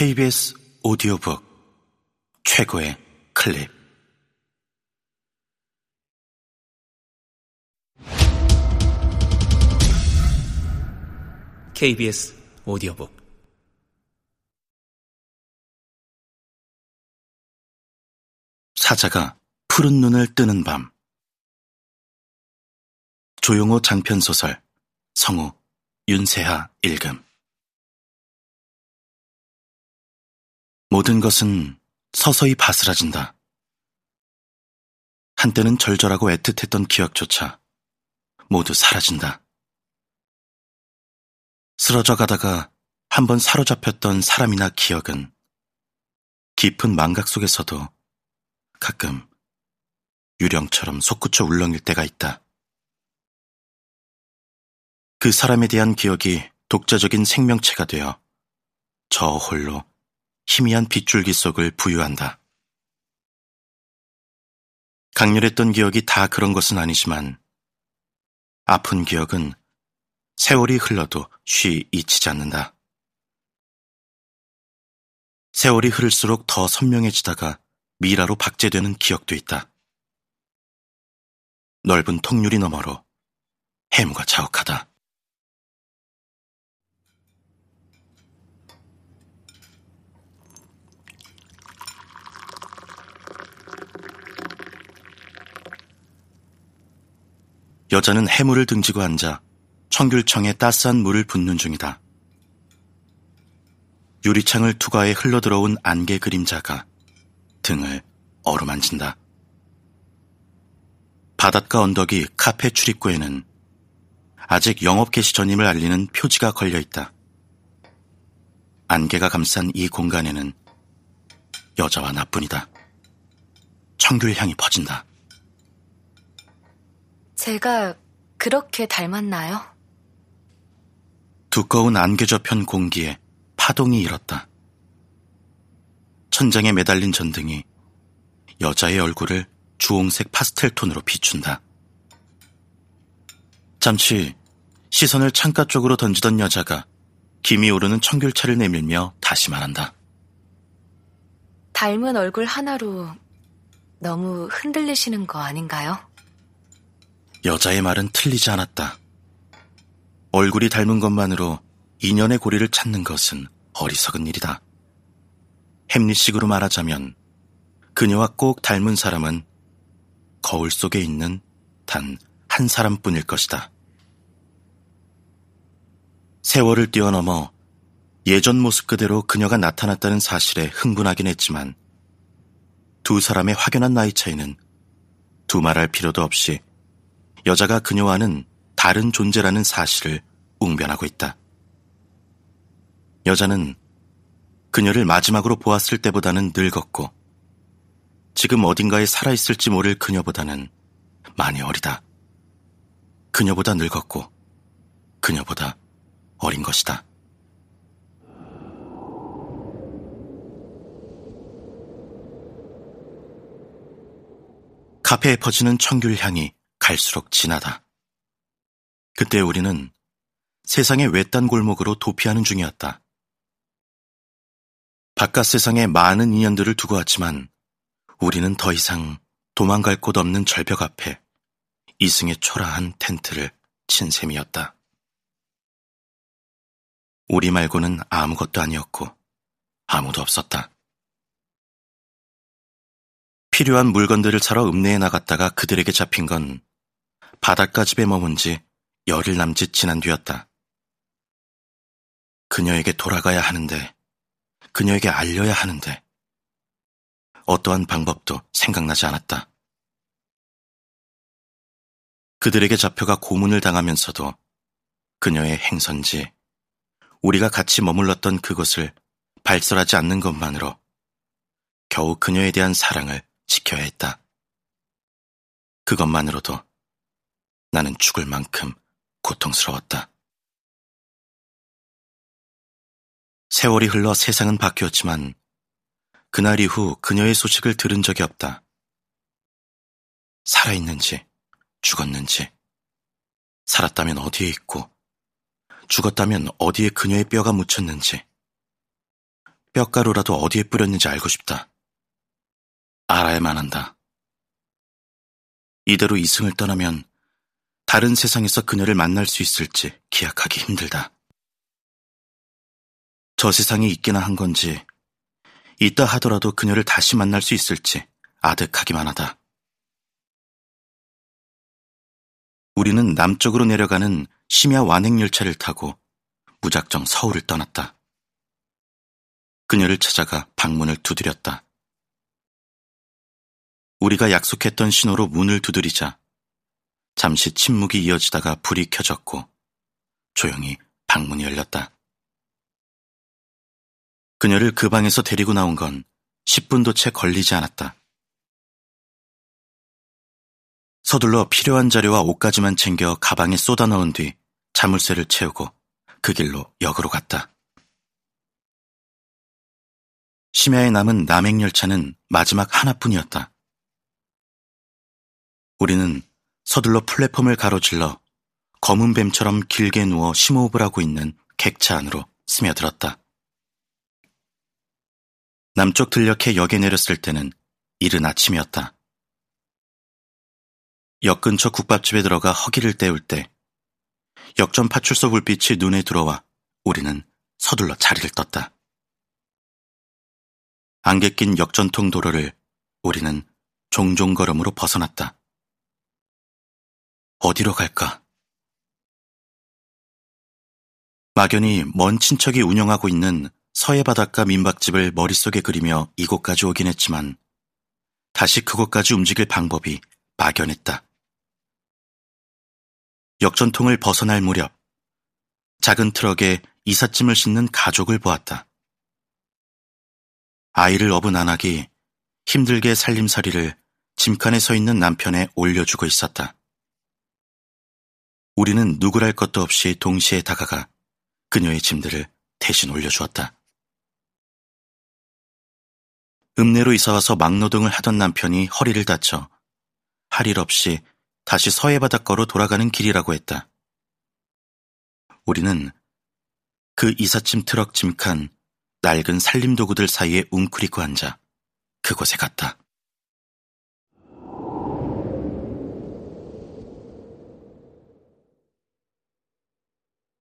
KBS 오디오북 최고의 클립. KBS 오디오북. 사자가 푸른 눈을 뜨는 밤. 조용호 장편소설 성우 윤세하 읽음 모든 것은 서서히 바스라진다. 한때는 절절하고 애틋했던 기억조차 모두 사라진다. 쓰러져 가다가 한번 사로잡혔던 사람이나 기억은 깊은 망각 속에서도 가끔 유령처럼 솟구쳐 울렁일 때가 있다. 그 사람에 대한 기억이 독자적인 생명체가 되어 저 홀로 희미한 빗줄기 속을 부유한다. 강렬했던 기억이 다 그런 것은 아니지만 아픈 기억은 세월이 흘러도 쉬 잊히지 않는다. 세월이 흐를수록 더 선명해지다가 미라로 박제되는 기억도 있다. 넓은 통유리 너머로 해무가 자욱하다. 여자는 해물을 등지고 앉아 청귤청에 따스한 물을 붓는 중이다. 유리창을 투과해 흘러들어온 안개 그림자가 등을 어루만진다. 바닷가 언덕이 카페 출입구에는 아직 영업 개시 전임을 알리는 표지가 걸려 있다. 안개가 감싼 이 공간에는 여자와 나뿐이다. 청귤 향이 퍼진다. 제가 그렇게 닮았나요? 두꺼운 안개 접현 공기에 파동이 일었다. 천장에 매달린 전등이 여자의 얼굴을 주홍색 파스텔 톤으로 비춘다. 잠시 시선을 창가 쪽으로 던지던 여자가 김이 오르는 청귤차를 내밀며 다시 말한다. 닮은 얼굴 하나로 너무 흔들리시는 거 아닌가요? 여자의 말은 틀리지 않았다. 얼굴이 닮은 것만으로 인연의 고리를 찾는 것은 어리석은 일이다. 햄릿식으로 말하자면 그녀와 꼭 닮은 사람은 거울 속에 있는 단 한 사람뿐일 것이다. 세월을 뛰어넘어 예전 모습 그대로 그녀가 나타났다는 사실에 흥분하긴 했지만 두 사람의 확연한 나이 차이는 두말할 필요도 없이 여자가 그녀와는 다른 존재라는 사실을 웅변하고 있다. 여자는 그녀를 마지막으로 보았을 때보다는 늙었고 지금 어딘가에 살아있을지 모를 그녀보다는 많이 어리다. 그녀보다 늙었고 그녀보다 어린 것이다. 카페에 퍼지는 청귤 향이 갈수록 진하다. 그때 우리는 세상의 외딴 골목으로 도피하는 중이었다. 바깥 세상에 많은 인연들을 두고 왔지만 우리는 더 이상 도망갈 곳 없는 절벽 앞에 이승의 초라한 텐트를 친 셈이었다. 우리 말고는 아무것도 아니었고 아무도 없었다. 필요한 물건들을 사러 읍내에 나갔다가 그들에게 잡힌 건 바닷가 집에 머문 지 열일 남짓 지난 뒤였다. 그녀에게 돌아가야 하는데, 그녀에게 알려야 하는데, 어떠한 방법도 생각나지 않았다. 그들에게 잡혀가 고문을 당하면서도 그녀의 행선지, 우리가 같이 머물렀던 그곳을 발설하지 않는 것만으로 겨우 그녀에 대한 사랑을 지켜야 했다. 그것만으로도 나는 죽을 만큼 고통스러웠다. 세월이 흘러 세상은 바뀌었지만 그날 이후 그녀의 소식을 들은 적이 없다. 살아있는지 죽었는지 살았다면 어디에 있고 죽었다면 어디에 그녀의 뼈가 묻혔는지 뼈가루라도 어디에 뿌렸는지 알고 싶다. 알아야만 한다. 이대로 이승을 떠나면 다른 세상에서 그녀를 만날 수 있을지 기약하기 힘들다. 저 세상에 있기나 한 건지 있다 하더라도 그녀를 다시 만날 수 있을지 아득하기만 하다. 우리는 남쪽으로 내려가는 심야 완행열차를 타고 무작정 서울을 떠났다. 그녀를 찾아가 방문을 두드렸다. 우리가 약속했던 신호로 문을 두드리자 잠시 침묵이 이어지다가 불이 켜졌고 조용히 방문이 열렸다. 그녀를 그 방에서 데리고 나온 건 10분도 채 걸리지 않았다. 서둘러 필요한 자료와 옷까지만 챙겨 가방에 쏟아 넣은 뒤 자물쇠를 채우고 그 길로 역으로 갔다. 심야에 남은 남행열차는 마지막 하나뿐이었다. 우리는 서둘러 플랫폼을 가로질러 검은 뱀처럼 길게 누워 심호흡을 하고 있는 객차 안으로 스며들었다. 남쪽 들녘에 역에 내렸을 때는 이른 아침이었다. 역 근처 국밥집에 들어가 허기를 때울 때 역전 파출소 불빛이 눈에 들어와 우리는 서둘러 자리를 떴다. 안개 낀 역전통 도로를 우리는 종종 걸음으로 벗어났다. 어디로 갈까? 막연히 먼 친척이 운영하고 있는 서해 바닷가 민박집을 머릿속에 그리며 이곳까지 오긴 했지만 다시 그곳까지 움직일 방법이 막연했다. 역전통을 벗어날 무렵 작은 트럭에 이삿짐을 싣는 가족을 보았다. 아이를 업은 안악이 힘들게 살림살이를 짐칸에 서 있는 남편에 올려주고 있었다. 우리는 누구랄 것도 없이 동시에 다가가 그녀의 짐들을 대신 올려주었다. 읍내로 이사와서 막노동을 하던 남편이 허리를 다쳐 할 일 없이 다시 서해 바닷가로 돌아가는 길이라고 했다. 우리는 그 이삿짐 트럭 짐칸 낡은 살림 도구들 사이에 웅크리고 앉아 그곳에 갔다.